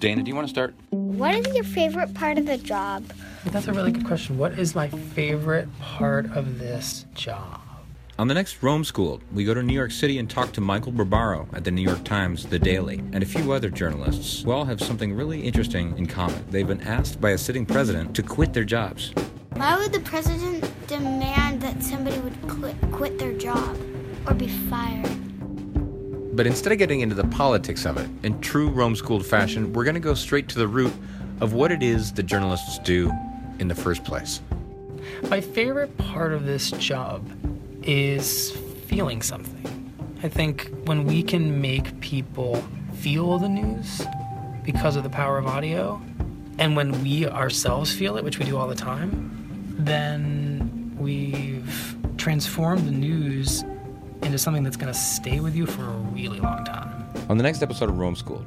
Dana, do you want to start? What is your favorite part of the job? That's a really good question. What is my favorite part of this job? On the next Rome School, we go to New York City and talk to Michael Barbaro at the New York Times, The Daily, and a few other journalists who all have something really interesting in common. They've been asked by a sitting president to quit their jobs. Why would the president demand that somebody would quit, quit their job or be fired? But instead of getting into the politics of it, in true Rome Schooled fashion, we're going to go straight to the root of what it is that journalists do in the first place. My favorite part of this job is feeling something. I think when we can make people feel the news because of the power of audio, and when we ourselves feel it, which we do all the time, then we've transformed the news into something that's going to stay with you for a really long time. On the next episode of Rome Schooled,